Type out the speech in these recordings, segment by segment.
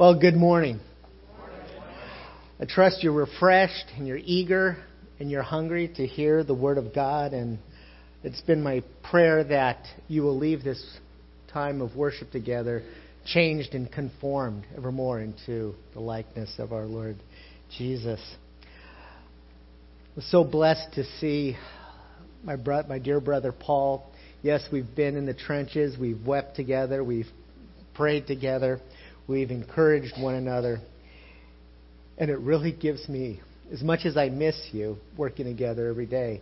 Well, good morning. I trust you're refreshed and you're eager and you're hungry to hear the Word of God. And it's been my prayer that you will leave this time of worship together changed and conformed evermore into the likeness of our Lord Jesus. I was so blessed to see my, bro- my dear brother Paul. Yes, we've been in the trenches, we've wept together, we've prayed together. We've encouraged one another. And it really gives me, as much as I miss you working together every day,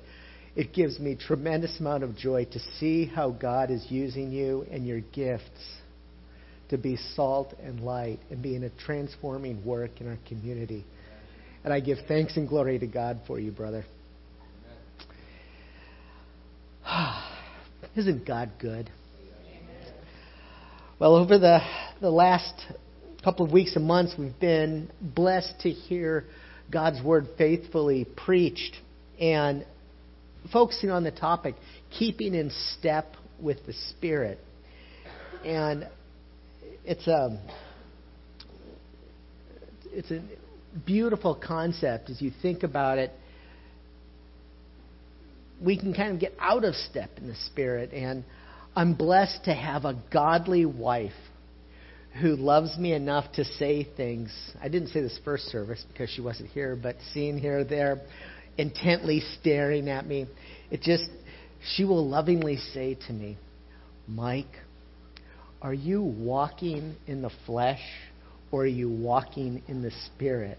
it gives me tremendous amount of joy to see how God is using you and your gifts to be salt and light and be in a transforming work in our community. And I give thanks and glory to God for you, brother. Isn't God good? Well, over the, the last couple of weeks and months, we've been blessed to hear God's Word faithfully preached and focusing on the topic, keeping in step with the Spirit. And it's a, it's a beautiful concept as you think about it. We can kind of get out of step in the Spirit and I'm blessed to have a godly wife who loves me enough to say things. I didn't say this first service because she wasn't here, but seeing her there intently staring at me, it just, she will lovingly say to me, Mike, are you walking in the flesh or are you walking in the spirit?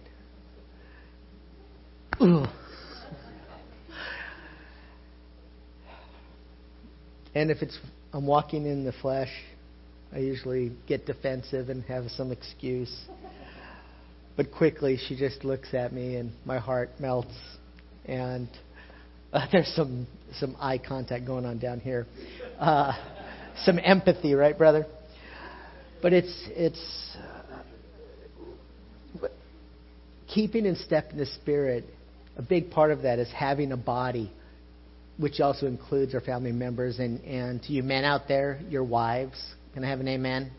And if it's I'm walking in the flesh, I usually get defensive and have some excuse. But quickly, she just looks at me, and my heart melts. And uh, there's some some eye contact going on down here, uh, some empathy, right, brother? But it's it's uh, keeping in step in the spirit. A big part of that is having a body which also includes our family members. And, and to you men out there, your wives, can I have an amen?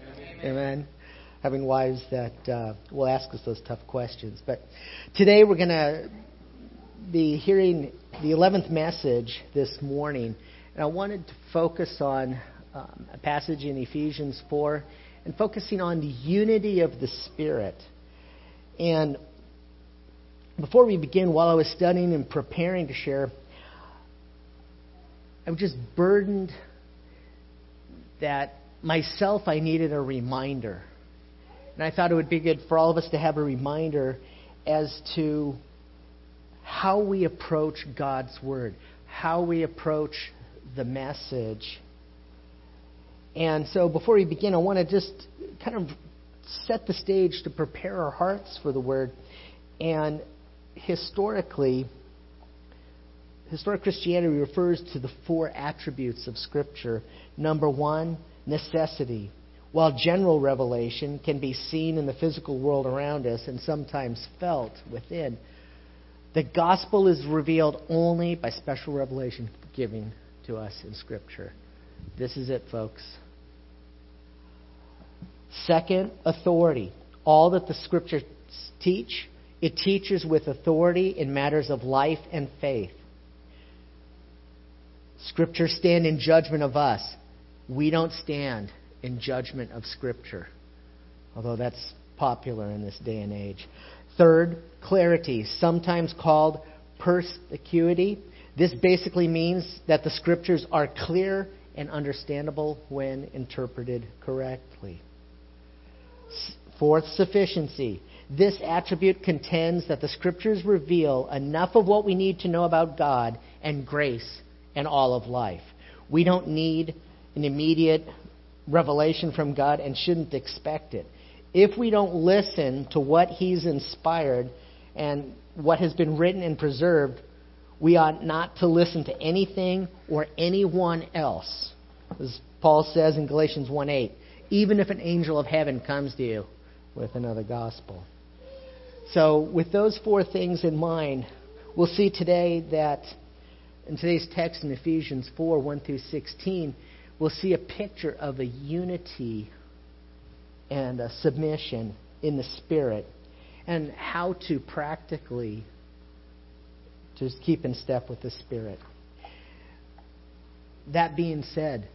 Amen. amen. Having wives that uh, will ask us those tough questions. But today we're going to be hearing the 11th message this morning. And I wanted to focus on um, a passage in Ephesians 4 and focusing on the unity of the Spirit. And before we begin, while I was studying and preparing to share, I'm just burdened that myself I needed a reminder. And I thought it would be good for all of us to have a reminder as to how we approach God's Word, how we approach the message. And so before we begin, I want to just kind of set the stage to prepare our hearts for the Word. And historically, historic Christianity refers to the four attributes of Scripture. Number one, necessity. While general revelation can be seen in the physical world around us and sometimes felt within, the gospel is revealed only by special revelation given to us in Scripture. This is it, folks. Second, authority. All that the Scriptures teach, it teaches with authority in matters of life and faith. Scripture stand in judgment of us. We don't stand in judgment of Scripture, although that's popular in this day and age. Third, clarity, sometimes called perspicuity. This basically means that the Scriptures are clear and understandable when interpreted correctly. Fourth, sufficiency. This attribute contends that the Scriptures reveal enough of what we need to know about God and grace and all of life. We don't need an immediate revelation from God and shouldn't expect it. If we don't listen to what He's inspired and what has been written and preserved, we ought not to listen to anything or anyone else. As Paul says in Galatians 1 8, even if an angel of heaven comes to you with another gospel. So, with those four things in mind, we'll see today that in today's text in Ephesians 4 1 through 16, we'll see a picture of a unity and a submission in the Spirit, and how to practically just keep in step with the Spirit. That being said,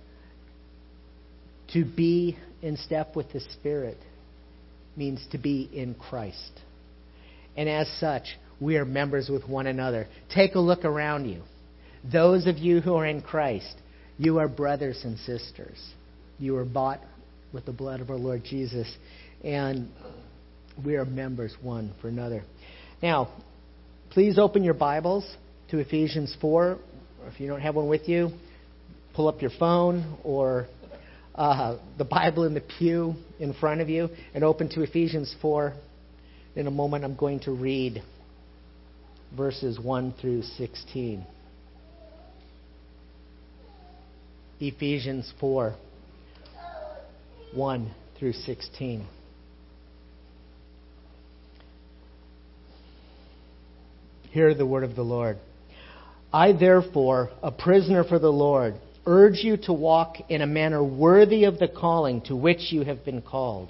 to be in step with the Spirit means to be in Christ. And as such, we are members with one another. Take a look around you. Those of you who are in Christ, you are brothers and sisters. You are bought with the blood of our Lord Jesus, and we are members one for another. Now, please open your Bibles to Ephesians 4. If you don't have one with you, pull up your phone or uh, the Bible in the pew in front of you and open to Ephesians 4. In a moment, I'm going to read verses 1 through 16. Ephesians 4 1 through 16. Hear the word of the Lord. I, therefore, a prisoner for the Lord, urge you to walk in a manner worthy of the calling to which you have been called,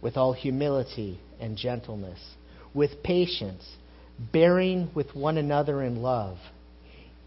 with all humility and gentleness, with patience, bearing with one another in love,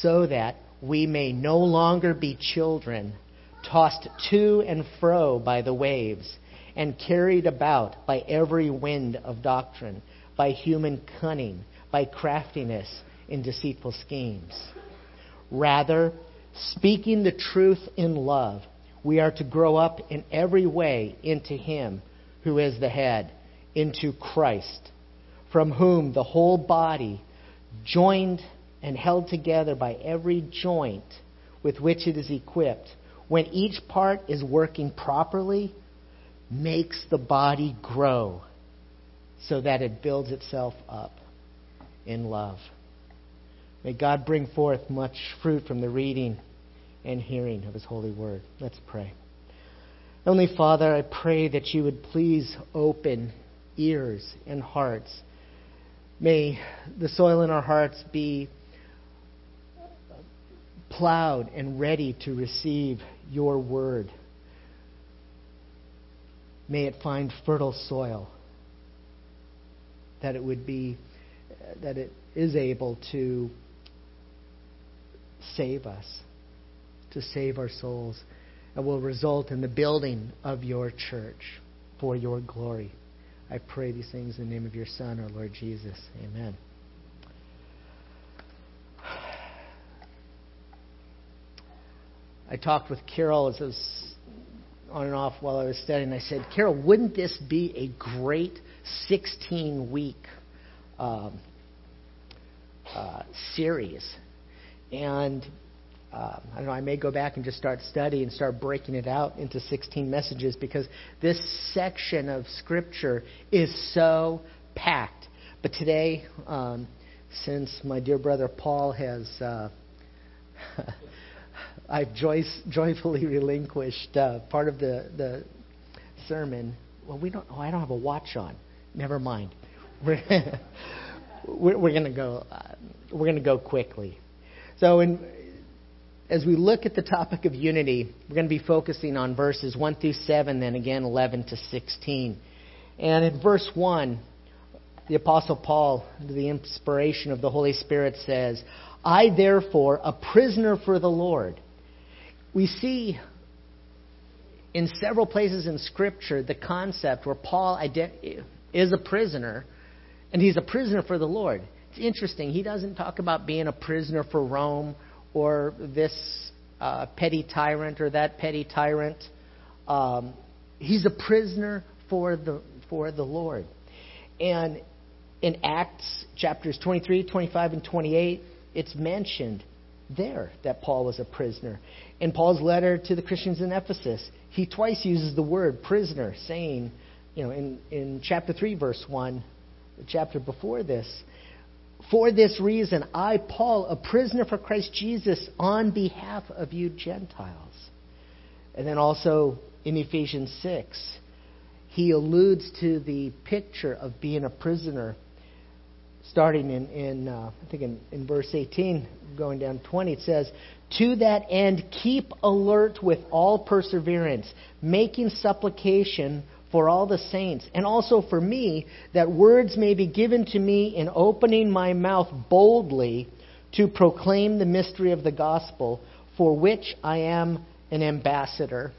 so that we may no longer be children, tossed to and fro by the waves, and carried about by every wind of doctrine, by human cunning, by craftiness in deceitful schemes. Rather, speaking the truth in love, we are to grow up in every way into Him who is the head, into Christ, from whom the whole body, joined and held together by every joint with which it is equipped, when each part is working properly, makes the body grow so that it builds itself up in love. May God bring forth much fruit from the reading and hearing of His holy word. Let's pray. Only Father, I pray that you would please open ears and hearts. May the soil in our hearts be plowed and ready to receive your word. May it find fertile soil, that it would be, that it is able to save us, to save our souls, and will result in the building of your church for your glory. I pray these things in the name of your Son, our Lord Jesus. Amen. I talked with Carol as I was on and off while I was studying. I said, Carol, wouldn't this be a great 16 week um, uh, series and uh, I don't know, I may go back and just start studying and start breaking it out into 16 messages because this section of Scripture is so packed. But today, um, since my dear brother Paul has, uh, I've joy- joyfully relinquished uh, part of the, the sermon. Well, we don't. Oh, I don't have a watch on. Never mind. we're, we're going to go. Uh, we're going to go quickly. So, in, as we look at the topic of unity, we're going to be focusing on verses 1 through 7, then again 11 to 16. And in verse 1, the Apostle Paul, under the inspiration of the Holy Spirit, says, I therefore, a prisoner for the Lord. We see in several places in Scripture the concept where Paul is a prisoner, and he's a prisoner for the Lord. It's interesting. He doesn't talk about being a prisoner for Rome or this uh, petty tyrant or that petty tyrant. Um, he's a prisoner for the for the Lord. And in Acts chapters 23, 25, and 28, it's mentioned there that Paul was a prisoner. In Paul's letter to the Christians in Ephesus, he twice uses the word prisoner, saying, you know, in, in chapter 3, verse 1, the chapter before this, for this reason, I, Paul, a prisoner for Christ Jesus, on behalf of you Gentiles. And then also in Ephesians 6, he alludes to the picture of being a prisoner starting in, in uh, I think in, in verse 18, going down 20, it says, To that end, keep alert with all perseverance, making supplication for all the saints, and also for me, that words may be given to me in opening my mouth boldly to proclaim the mystery of the gospel, for which I am an ambassador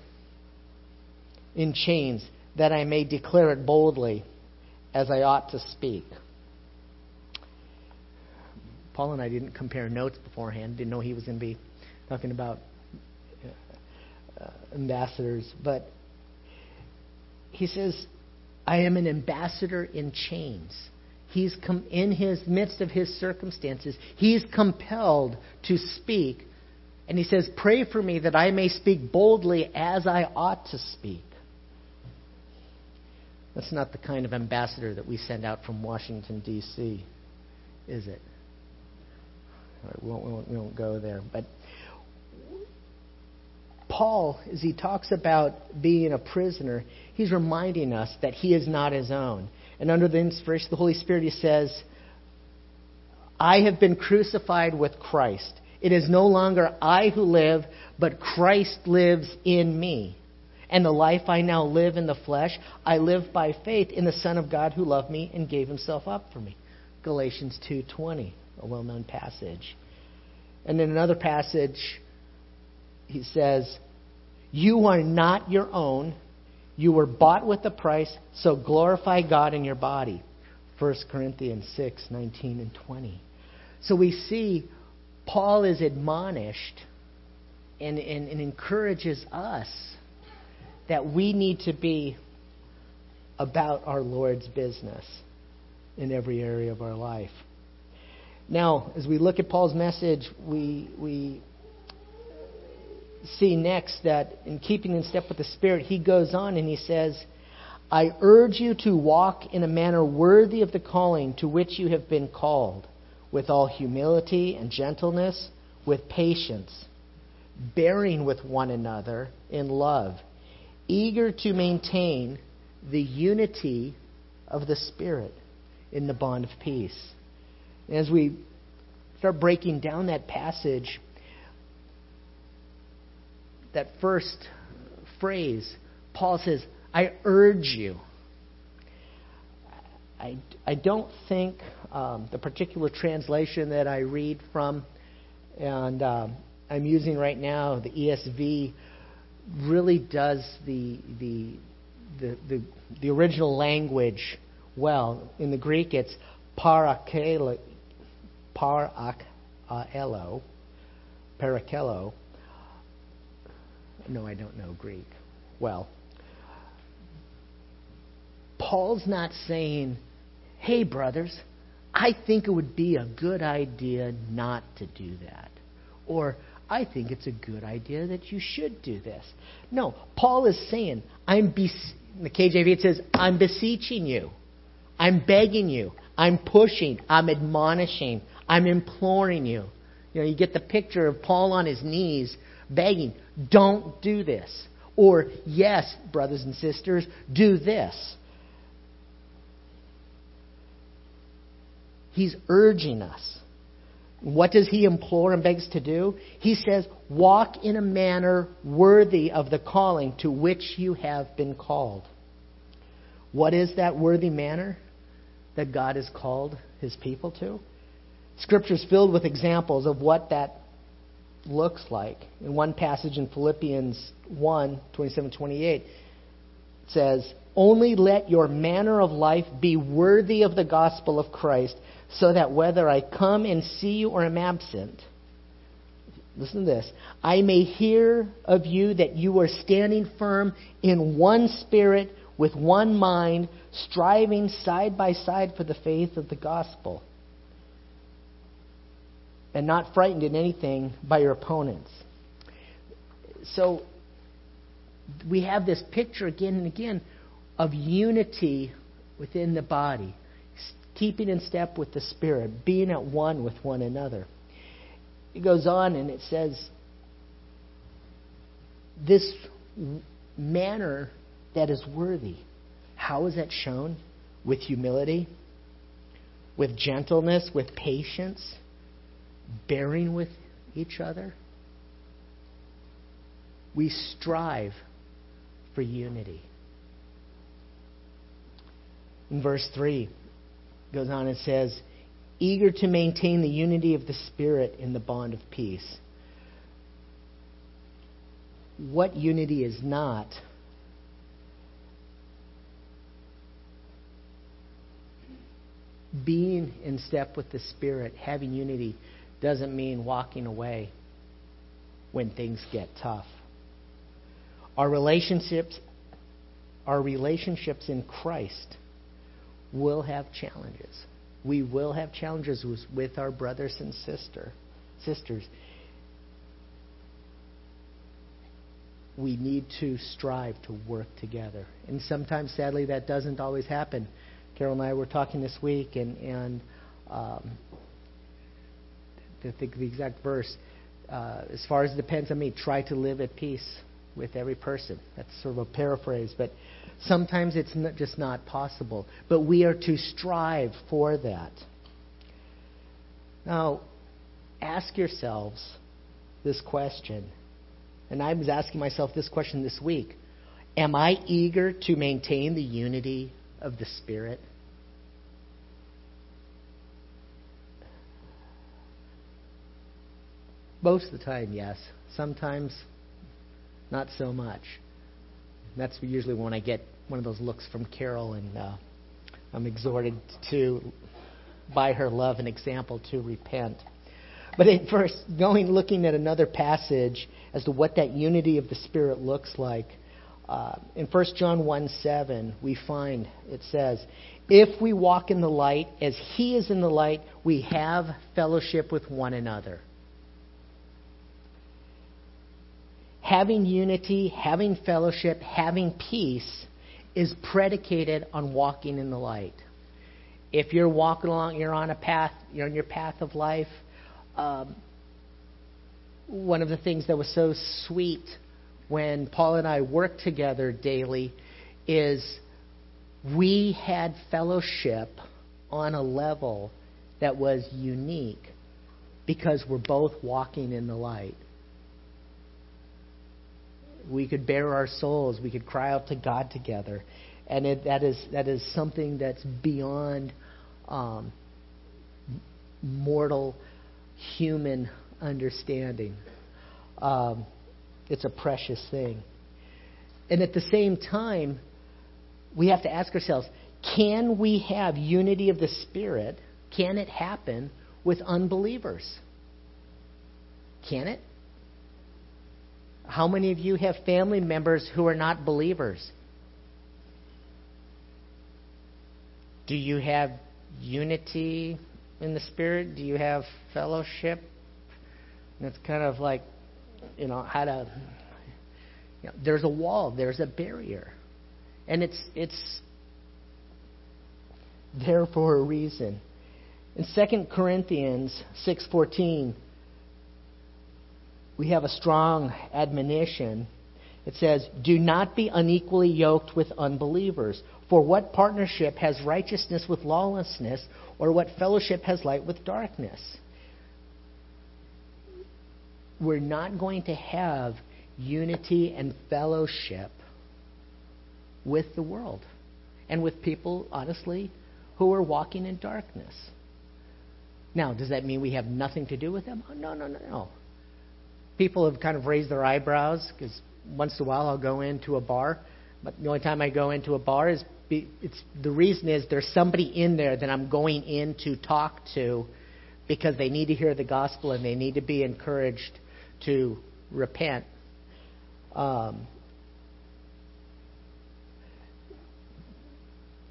in chains, that I may declare it boldly as I ought to speak. Paul and I didn't compare notes beforehand, didn't know he was going to be talking about uh, ambassadors, but he says, I am an ambassador in chains. He's com- in his midst of his circumstances, he's compelled to speak. And he says, Pray for me that I may speak boldly as I ought to speak. That's not the kind of ambassador that we send out from Washington, D.C., is it? we, won't, we, won't, we won't go there. But Paul, as he talks about being a prisoner, he's reminding us that he is not his own. And under the inspiration of the Holy Spirit, he says, I have been crucified with Christ. It is no longer I who live, but Christ lives in me. And the life I now live in the flesh, I live by faith in the Son of God who loved me and gave himself up for me. Galatians 2:20, a well-known passage. And in another passage, he says, You are not your own. You were bought with a price, so glorify God in your body. 1 Corinthians 6, 19 and 20. So we see Paul is admonished and, and, and encourages us that we need to be about our Lord's business in every area of our life. Now, as we look at Paul's message, we, we see next that in keeping in step with the Spirit, he goes on and he says, I urge you to walk in a manner worthy of the calling to which you have been called, with all humility and gentleness, with patience, bearing with one another in love eager to maintain the unity of the Spirit in the bond of peace. as we start breaking down that passage, that first phrase, Paul says, I urge you. I, I don't think um, the particular translation that I read from, and um, I'm using right now, the ESV, really does the, the, the, the, the original language well. In the Greek, it's parakelo, parakelo, parakelo. No, I don't know Greek. Well, Paul's not saying, hey, brothers, I think it would be a good idea not to do that. Or, I think it's a good idea that you should do this. No, Paul is saying, I'm the KJV it says, I'm beseeching you. I'm begging you. I'm pushing. I'm admonishing. I'm imploring you. You know, you get the picture of Paul on his knees begging, don't do this. Or, yes, brothers and sisters, do this. He's urging us. What does he implore and begs to do? He says, Walk in a manner worthy of the calling to which you have been called. What is that worthy manner that God has called his people to? Scripture is filled with examples of what that looks like. In one passage in Philippians 1 27 28, it says, Only let your manner of life be worthy of the gospel of Christ so that whether I come and see you or am absent, listen to this, I may hear of you that you are standing firm in one spirit, with one mind, striving side by side for the faith of the gospel, and not frightened in anything by your opponents. So, we have this picture again and again of unity within the body keeping in step with the Spirit, being at one with one another. It goes on and it says, this manner that is worthy. How is that shown? With humility, with gentleness, with patience, bearing with each other. We strive for unity. In verse 3, goes on and says, eager to maintain the unity of the Spirit in the bond of peace. What unity is not? Being in step with the Spirit, having unity, doesn't mean walking away when things get tough. Our relationships, our relationships in Christ will have challenges. We will have challenges with our brothers and sister, sisters. We need to strive to work together. And sometimes, sadly, that doesn't always happen. Carol and I were talking this week, and, and um, to think the exact verse, uh, as far as it depends on me, try to live at peace with every person. That's sort of a paraphrase, but Sometimes it's not, just not possible, but we are to strive for that. Now, ask yourselves this question. And I was asking myself this question this week Am I eager to maintain the unity of the Spirit? Most of the time, yes. Sometimes, not so much. That's usually when I get one of those looks from Carol, and uh, I'm exhorted to, by her love and example, to repent. But at first, going looking at another passage as to what that unity of the Spirit looks like, uh, in 1 John 1 7, we find it says, If we walk in the light as He is in the light, we have fellowship with one another. Having unity, having fellowship, having peace is predicated on walking in the light. If you're walking along, you're on a path, you're on your path of life. Um, one of the things that was so sweet when Paul and I worked together daily is we had fellowship on a level that was unique because we're both walking in the light we could bare our souls, we could cry out to God together, and it, that is that is something that's beyond um, mortal human understanding. Um, it's a precious thing, and at the same time, we have to ask ourselves: Can we have unity of the Spirit? Can it happen with unbelievers? Can it? How many of you have family members who are not believers? Do you have unity in the Spirit? Do you have fellowship? And it's kind of like, you know, how to. You know, there's a wall, there's a barrier. And it's, it's there for a reason. In 2 Corinthians 6:14, we have a strong admonition. It says, Do not be unequally yoked with unbelievers. For what partnership has righteousness with lawlessness, or what fellowship has light with darkness? We're not going to have unity and fellowship with the world and with people, honestly, who are walking in darkness. Now, does that mean we have nothing to do with them? No, no, no, no. People have kind of raised their eyebrows because once in a while I'll go into a bar, but the only time I go into a bar is be, it's the reason is there's somebody in there that I'm going in to talk to because they need to hear the gospel and they need to be encouraged to repent. Um,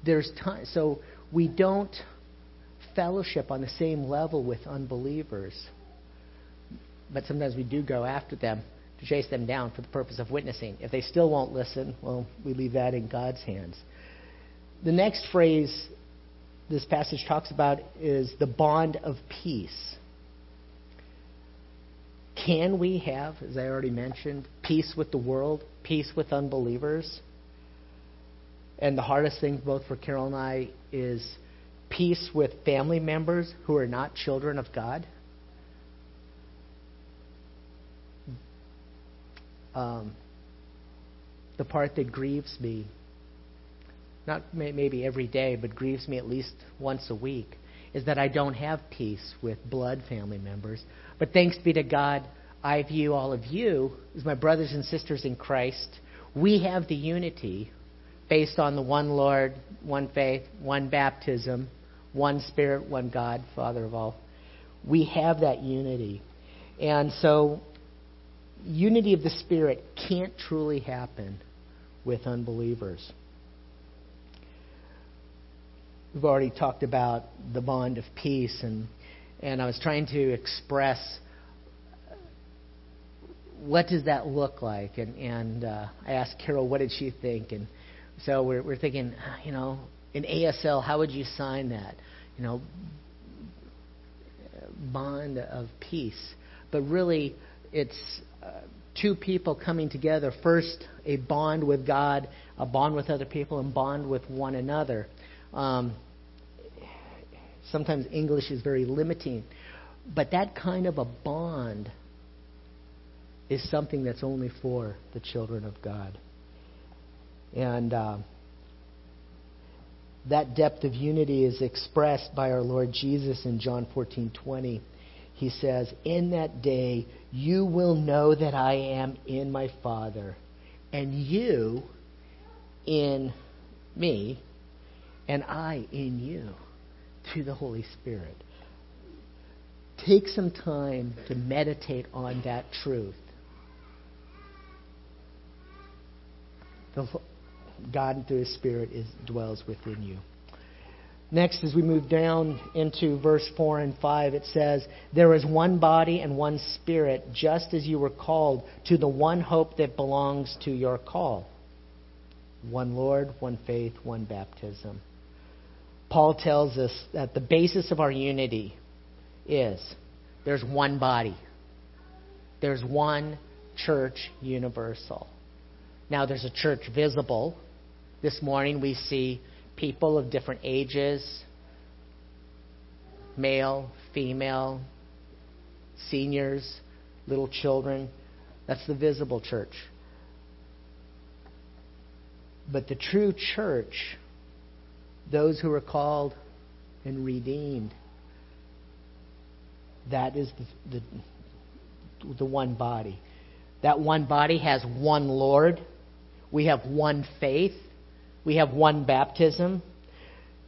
there's time, so we don't fellowship on the same level with unbelievers, but sometimes we do go after them to chase them down for the purpose of witnessing. If they still won't listen, well, we leave that in God's hands. The next phrase this passage talks about is the bond of peace. Can we have, as I already mentioned, peace with the world, peace with unbelievers? And the hardest thing, both for Carol and I, is peace with family members who are not children of God. Um, the part that grieves me, not maybe every day, but grieves me at least once a week, is that I don't have peace with blood family members. But thanks be to God, I view all of you as my brothers and sisters in Christ. We have the unity based on the one Lord, one faith, one baptism, one Spirit, one God, Father of all. We have that unity. And so, unity of the Spirit can't truly happen with unbelievers. We've already talked about the bond of peace, and, and I was trying to express what does that look like? And, and uh, I asked Carol, what did she think? And so we're, we're thinking, you know, in ASL, how would you sign that? You know, bond of peace. But really, it's uh, two people coming together. First, a bond with God, a bond with other people, and bond with one another. Um, sometimes English is very limiting, but that kind of a bond is something that's only for the children of God. And uh, that depth of unity is expressed by our Lord Jesus in John 14:20. He says, "In that day you will know that I am in my Father, and you in me, and I in you, through the Holy Spirit." Take some time to meditate on that truth. The God through His Spirit is, dwells within you. Next, as we move down into verse 4 and 5, it says, There is one body and one Spirit, just as you were called to the one hope that belongs to your call. One Lord, one faith, one baptism. Paul tells us that the basis of our unity is there's one body, there's one church universal. Now, there's a church visible, this morning we see people of different ages male, female, seniors, little children. That's the visible church. But the true church, those who are called and redeemed, that is the, the, the one body. That one body has one Lord. We have one faith. We have one baptism,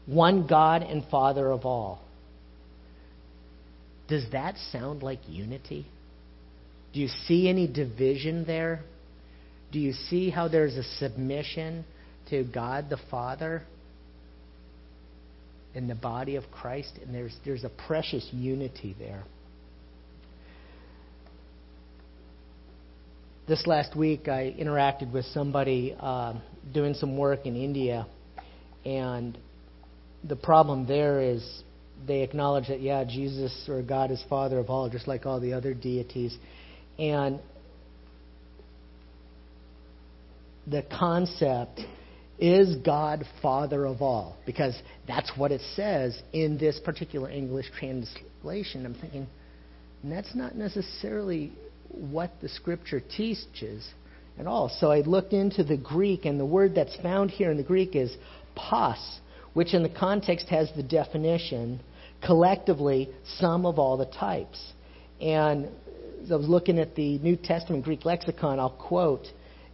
one God and Father of all. Does that sound like unity? Do you see any division there? Do you see how there's a submission to God the Father in the body of Christ? And there's, there's a precious unity there. This last week, I interacted with somebody uh, doing some work in India, and the problem there is they acknowledge that, yeah, Jesus or God is Father of all, just like all the other deities. And the concept is God Father of all? Because that's what it says in this particular English translation. I'm thinking, And that's not necessarily what the scripture teaches at all. So I looked into the Greek, and the word that's found here in the Greek is pas, which in the context has the definition collectively sum of all the types. And as I was looking at the New Testament Greek lexicon, I'll quote,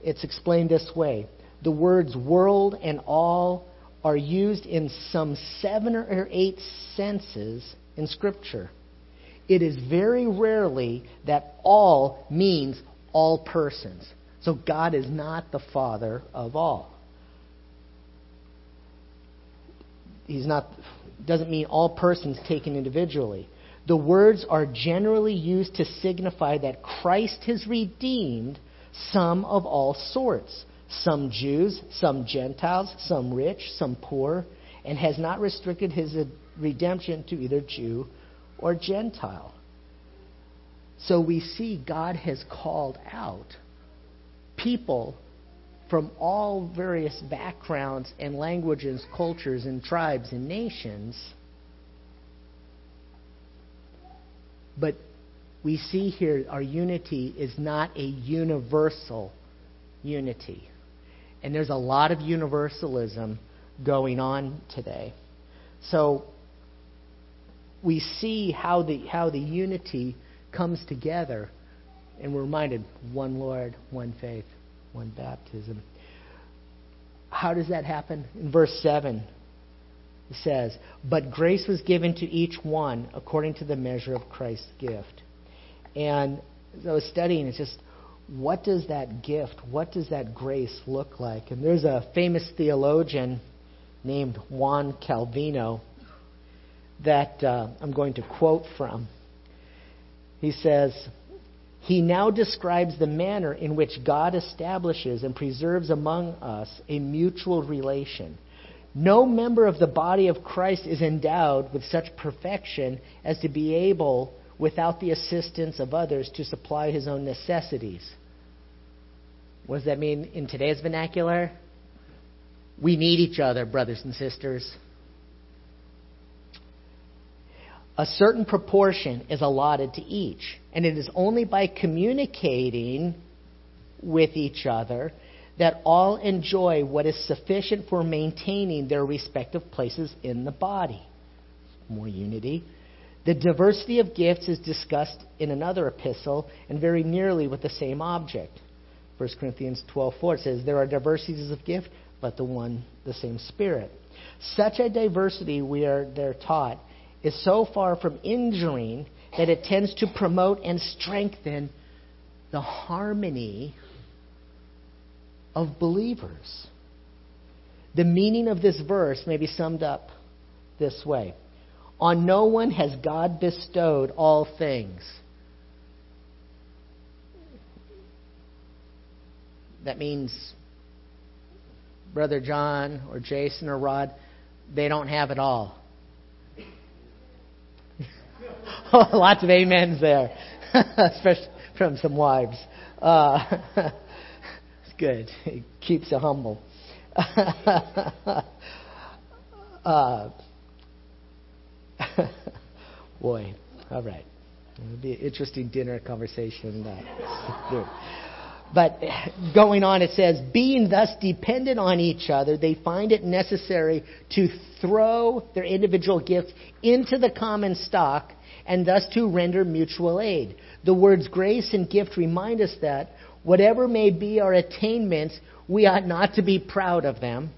it's explained this way The words world and all are used in some seven or eight senses in Scripture. It is very rarely that all means all persons. So God is not the Father of all. He's not doesn't mean all persons taken individually. The words are generally used to signify that Christ has redeemed some of all sorts, some Jews, some Gentiles, some rich, some poor, and has not restricted his redemption to either Jew or Gentile. So we see God has called out people from all various backgrounds and languages, cultures, and tribes and nations. But we see here our unity is not a universal unity. And there's a lot of universalism going on today. So we see how the, how the unity comes together and we're reminded one Lord, one faith, one baptism. How does that happen? In verse 7, it says, But grace was given to each one according to the measure of Christ's gift. And I was studying, it's just, what does that gift, what does that grace look like? And there's a famous theologian named Juan Calvino that uh, I'm going to quote from. He says, he now describes the manner in which God establishes and preserves among us a mutual relation. No member of the body of Christ is endowed with such perfection as to be able, without the assistance of others, to supply his own necessities. What does that mean in today's vernacular? We need each other, brothers and sisters. A certain proportion is allotted to each. And it is only by communicating with each other that all enjoy what is sufficient for maintaining their respective places in the body. More unity. The diversity of gifts is discussed in another epistle and very nearly with the same object. 1 Corinthians 12:4 says there are diversities of gift, but the one the same spirit. Such a diversity we are there taught is so far from injuring that it tends to promote and strengthen the harmony of believers. The meaning of this verse may be summed up this way On no one has God bestowed all things. That means Brother John or Jason or Rod, they don't have it all. Lots of amens there, especially from some wives. Uh, it's good. It keeps you humble. uh, boy, all right. It'll be an interesting dinner conversation. Uh, but going on, it says, being thus dependent on each other, they find it necessary to throw their individual gifts into the common stock and thus to render mutual aid. The words grace and gift remind us that whatever may be our attainments, we ought not to be proud of them.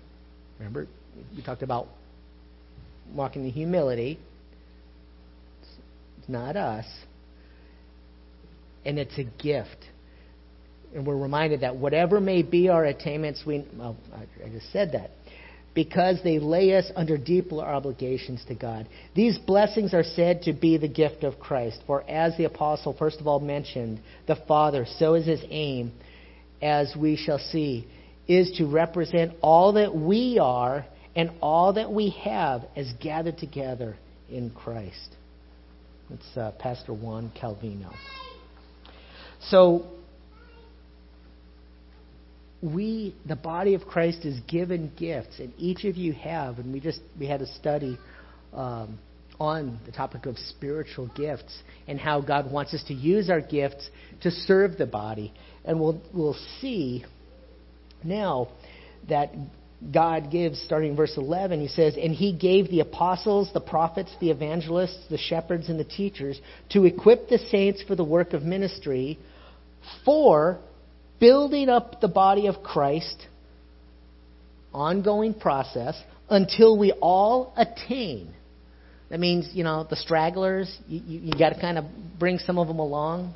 Remember, we talked about walking in humility. It's not us. And it's a gift. And we're reminded that whatever may be our attainments, we, well, I just said that because they lay us under deeper obligations to God. These blessings are said to be the gift of Christ. For as the apostle first of all mentioned, the Father, so is his aim, as we shall see, is to represent all that we are and all that we have as gathered together in Christ. It's uh, Pastor Juan Calvino. So, we, the body of Christ, is given gifts, and each of you have, and we just we had a study um, on the topic of spiritual gifts and how God wants us to use our gifts to serve the body, and we'll we'll see now that God gives, starting in verse 11, he says, And he gave the apostles, the prophets, the evangelists, the shepherds, and the teachers to equip the saints for the work of ministry, for building up the body of Christ, ongoing process, until we all attain. That means, you know, the stragglers, you, you, you got to kind of bring some of them along.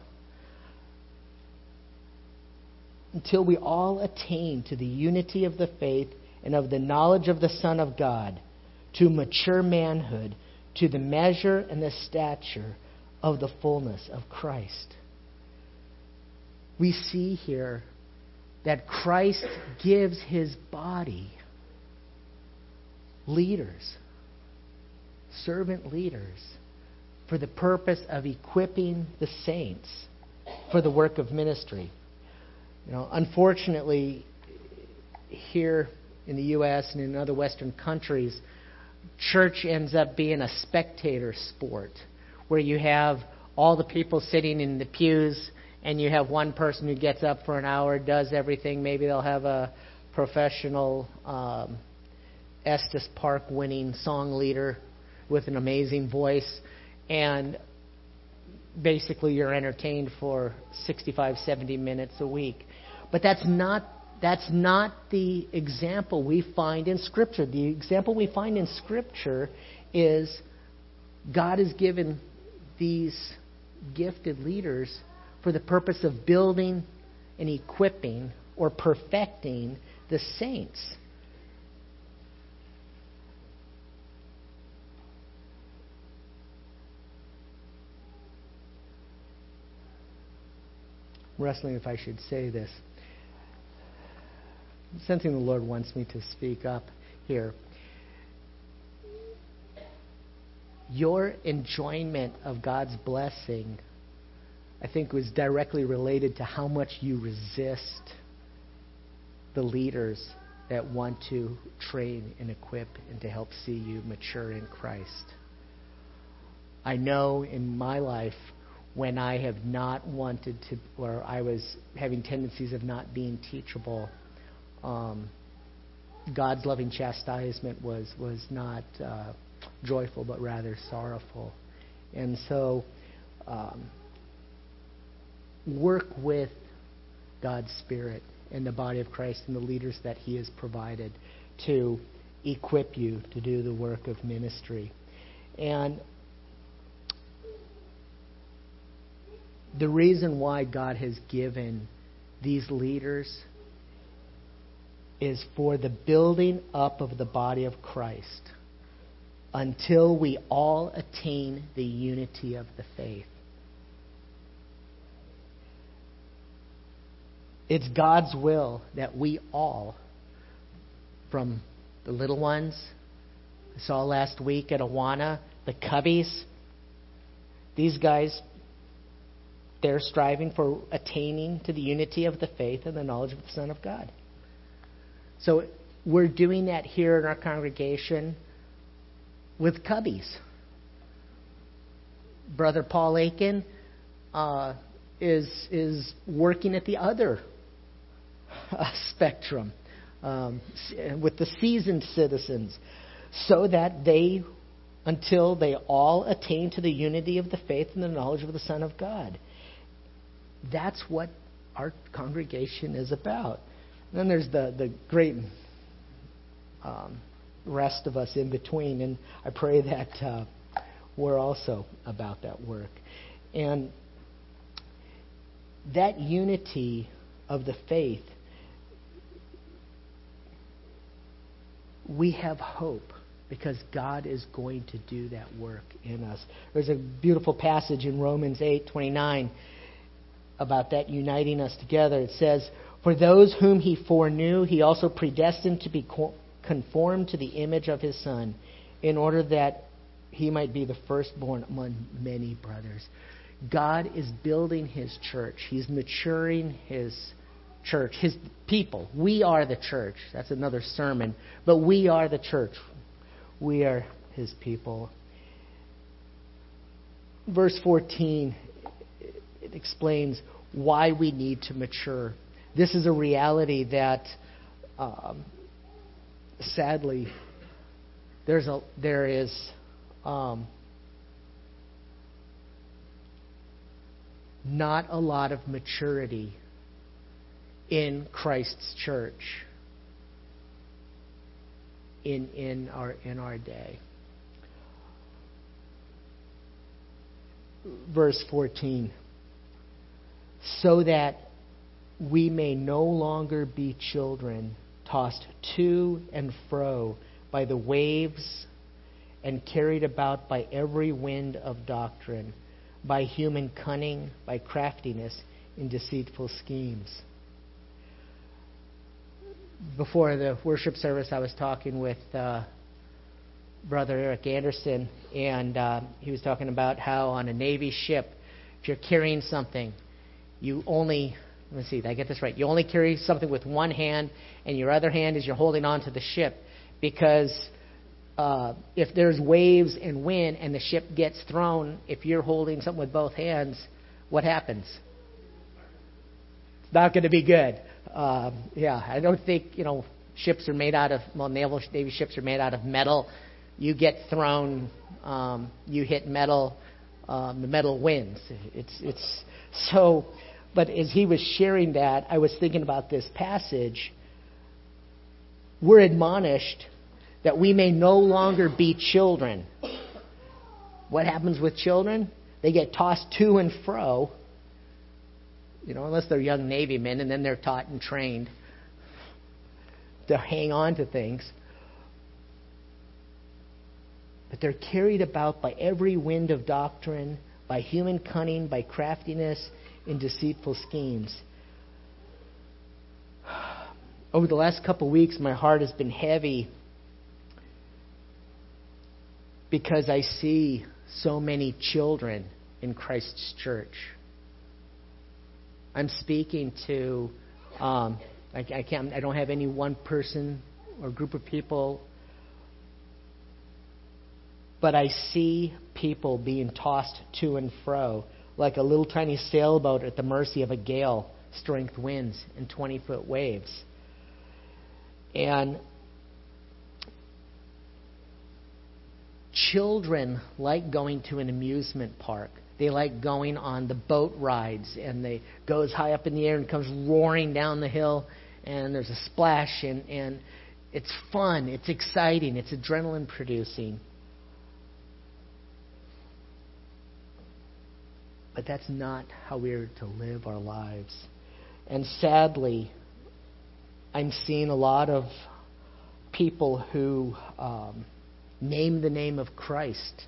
Until we all attain to the unity of the faith and of the knowledge of the Son of God, to mature manhood, to the measure and the stature of the fullness of Christ we see here that Christ gives his body leaders, servant leaders, for the purpose of equipping the saints for the work of ministry. You know, unfortunately, here in the U.S. and in other Western countries, church ends up being a spectator sport where you have all the people sitting in the pews and you have one person who gets up for an hour, does everything. Maybe they'll have a professional um, Estes Park winning song leader with an amazing voice, and basically you're entertained for 65, 70 minutes a week. But that's not that's not the example we find in Scripture. The example we find in Scripture is God has given these gifted leaders for the purpose of building and equipping or perfecting the saints. wrestling if I should say this. Sensing the Lord wants me to speak up here. Your enjoyment of God's blessing I think was directly related to how much you resist the leaders that want to train and equip and to help see you mature in Christ. I know in my life when I have not wanted to, or I was having tendencies of not being teachable, um, God's loving chastisement was was not uh, joyful, but rather sorrowful, and so um, work with God's Spirit and the body of Christ and the leaders that He has provided to equip you to do the work of ministry. And the reason why God has given these leaders is for the building up of the body of Christ until we all attain the unity of the faith. It's God's will that we all, from the little ones, I saw last week at Awana, the Cubbies, these guys, they're striving for attaining to the unity of the faith and the knowledge of the Son of God. So we're doing that here in our congregation with Cubbies. Brother Paul Aiken uh, is is working at the other spectrum um, with the seasoned citizens so that they, until they all attain to the unity of the faith and the knowledge of the Son of God. That's what our congregation is about. And then there's the, the great um, rest of us in between, and I pray that uh, we're also about that work. And that unity of the faith we have hope because God is going to do that work in us. There's a beautiful passage in Romans 8:29 about that uniting us together. It says, "For those whom he foreknew, he also predestined to be conformed to the image of his son, in order that he might be the firstborn among many brothers." God is building his church. He's maturing his church, his people. We are the church. That's another sermon. But we are the church. We are his people. Verse 14, it explains why we need to mature. This is a reality that, um, sadly, there's a, there is um, not a lot of maturity in Christ's church in, in, our, in our day. Verse 14 so that we may no longer be children tossed to and fro by the waves and carried about by every wind of doctrine, by human cunning, by craftiness in deceitful schemes. Before the worship service, I was talking with uh, Brother Eric Anderson, and uh, he was talking about how on a Navy ship, if you're carrying something, you only let me see, did I get this right? You only carry something with one hand, and your other hand is you're holding on to the ship because uh, if there's waves and wind and the ship gets thrown, if you're holding something with both hands, what happens? It's not going to be good. Uh, yeah, I don't think you know ships are made out of well, naval navy ships are made out of metal. You get thrown, um, you hit metal, um, the metal wins. It's it's so. But as he was sharing that, I was thinking about this passage. We're admonished that we may no longer be children. What happens with children? They get tossed to and fro, you know, unless they're young Navy men, and then they're taught and trained to hang on to things. But they're carried about by every wind of doctrine, by human cunning, by craftiness, in deceitful schemes. Over the last couple of weeks, my heart has been heavy because I see so many children in Christ's church. I'm speaking to, um, I, I, can't, I don't have any one person or group of people, but I see people being tossed to and fro like a little tiny sailboat at the mercy of a gale strength winds and 20 foot waves. And children like going to an amusement park. They like going on the boat rides and they goes high up in the air and comes roaring down the hill and there's a splash and, and it's fun, it's exciting, it's adrenaline producing. But that's not how we're to live our lives. And sadly, I'm seeing a lot of people who um, name the name of Christ,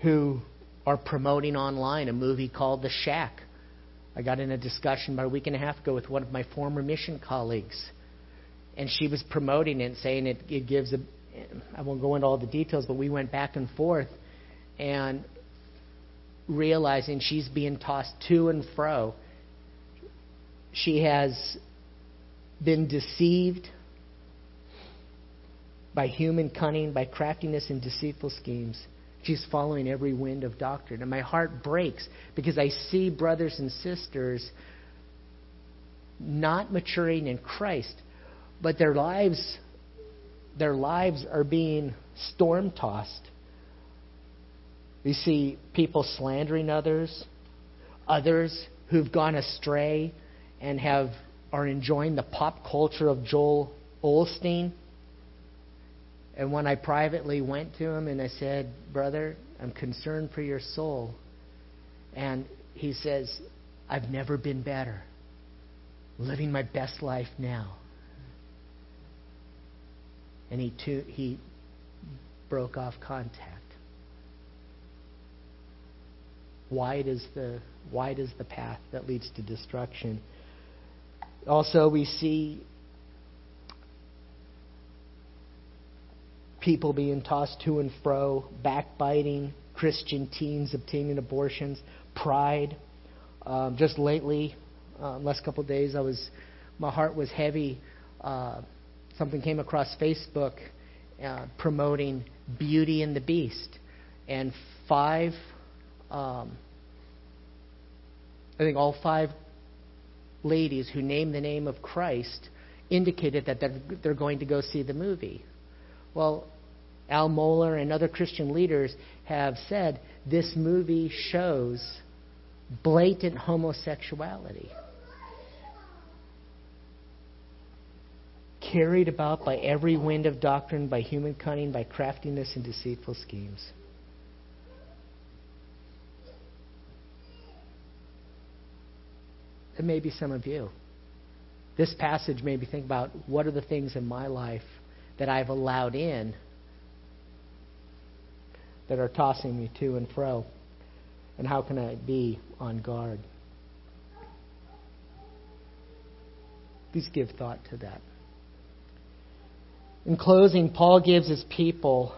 who are promoting online a movie called The Shack. I got in a discussion about a week and a half ago with one of my former mission colleagues, and she was promoting it, saying it, it gives a. I won't go into all the details, but we went back and forth, and realizing she's being tossed to and fro. She has been deceived by human cunning, by craftiness and deceitful schemes. She's following every wind of doctrine. And my heart breaks because I see brothers and sisters not maturing in Christ, but their lives their lives are being storm tossed we see people slandering others, others who've gone astray and have are enjoying the pop culture of Joel Osteen. And when I privately went to him and I said, Brother, I'm concerned for your soul. And he says, I've never been better. Living my best life now. And he, too, he broke off contact. wide is the wide is the path that leads to destruction. Also, we see people being tossed to and fro, backbiting, Christian teens obtaining abortions, pride. Um, just lately, uh, last couple of days, I was my heart was heavy. Uh, something came across Facebook uh, promoting Beauty and the Beast, and five, um, I think all five ladies who named the name of Christ indicated that they're, they're going to go see the movie. Well, Al Mohler and other Christian leaders have said this movie shows blatant homosexuality. Carried about by every wind of doctrine, by human cunning, by craftiness and deceitful schemes. It may be some of you. This passage made me think about what are the things in my life that I've allowed in that are tossing me to and fro? And how can I be on guard? Please give thought to that. In closing, Paul gives his people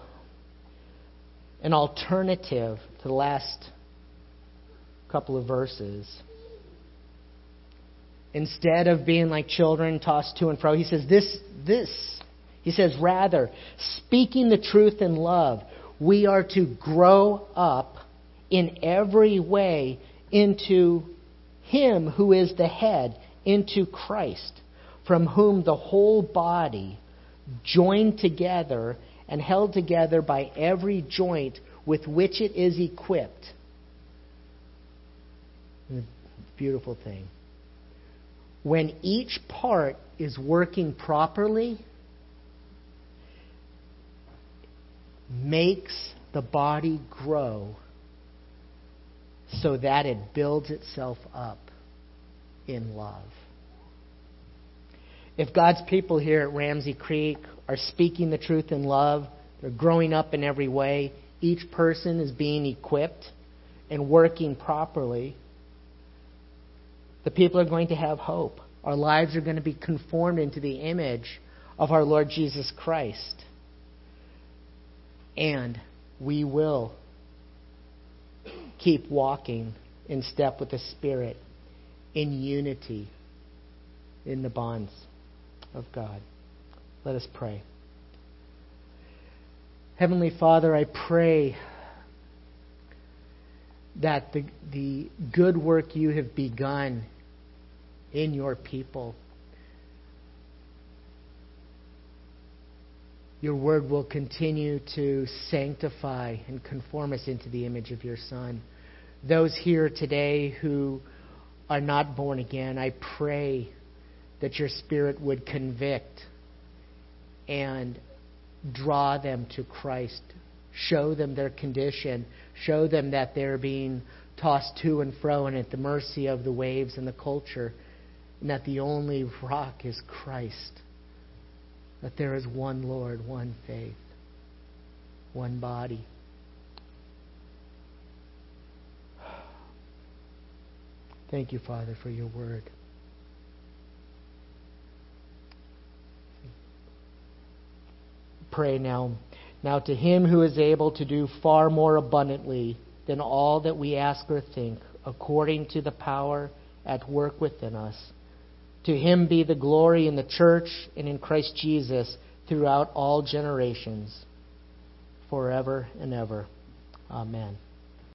an alternative to the last couple of verses. Instead of being like children tossed to and fro, he says, This, this, he says, rather, speaking the truth in love, we are to grow up in every way into Him who is the head, into Christ, from whom the whole body, joined together and held together by every joint with which it is equipped. Beautiful thing. When each part is working properly, makes the body grow so that it builds itself up in love. If God's people here at Ramsey Creek are speaking the truth in love, they're growing up in every way, each person is being equipped and working properly, the people are going to have hope. Our lives are going to be conformed into the image of our Lord Jesus Christ. And we will keep walking in step with the Spirit in unity in the bonds of God. Let us pray. Heavenly Father, I pray that the, the good work you have begun in your people your word will continue to sanctify and conform us into the image of your Son. Those here today who are not born again, I pray that your Spirit would convict and draw them to Christ. Show them their condition. Show them that they're being tossed to and fro and at the mercy of the waves and the culture, and that the only rock is Christ that there is one Lord, one faith, one body. Thank you, Father, for your word. Pray now. Now to him who is able to do far more abundantly than all that we ask or think, according to the power at work within us. To him be the glory in the church and in Christ Jesus throughout all generations, forever and ever. Amen.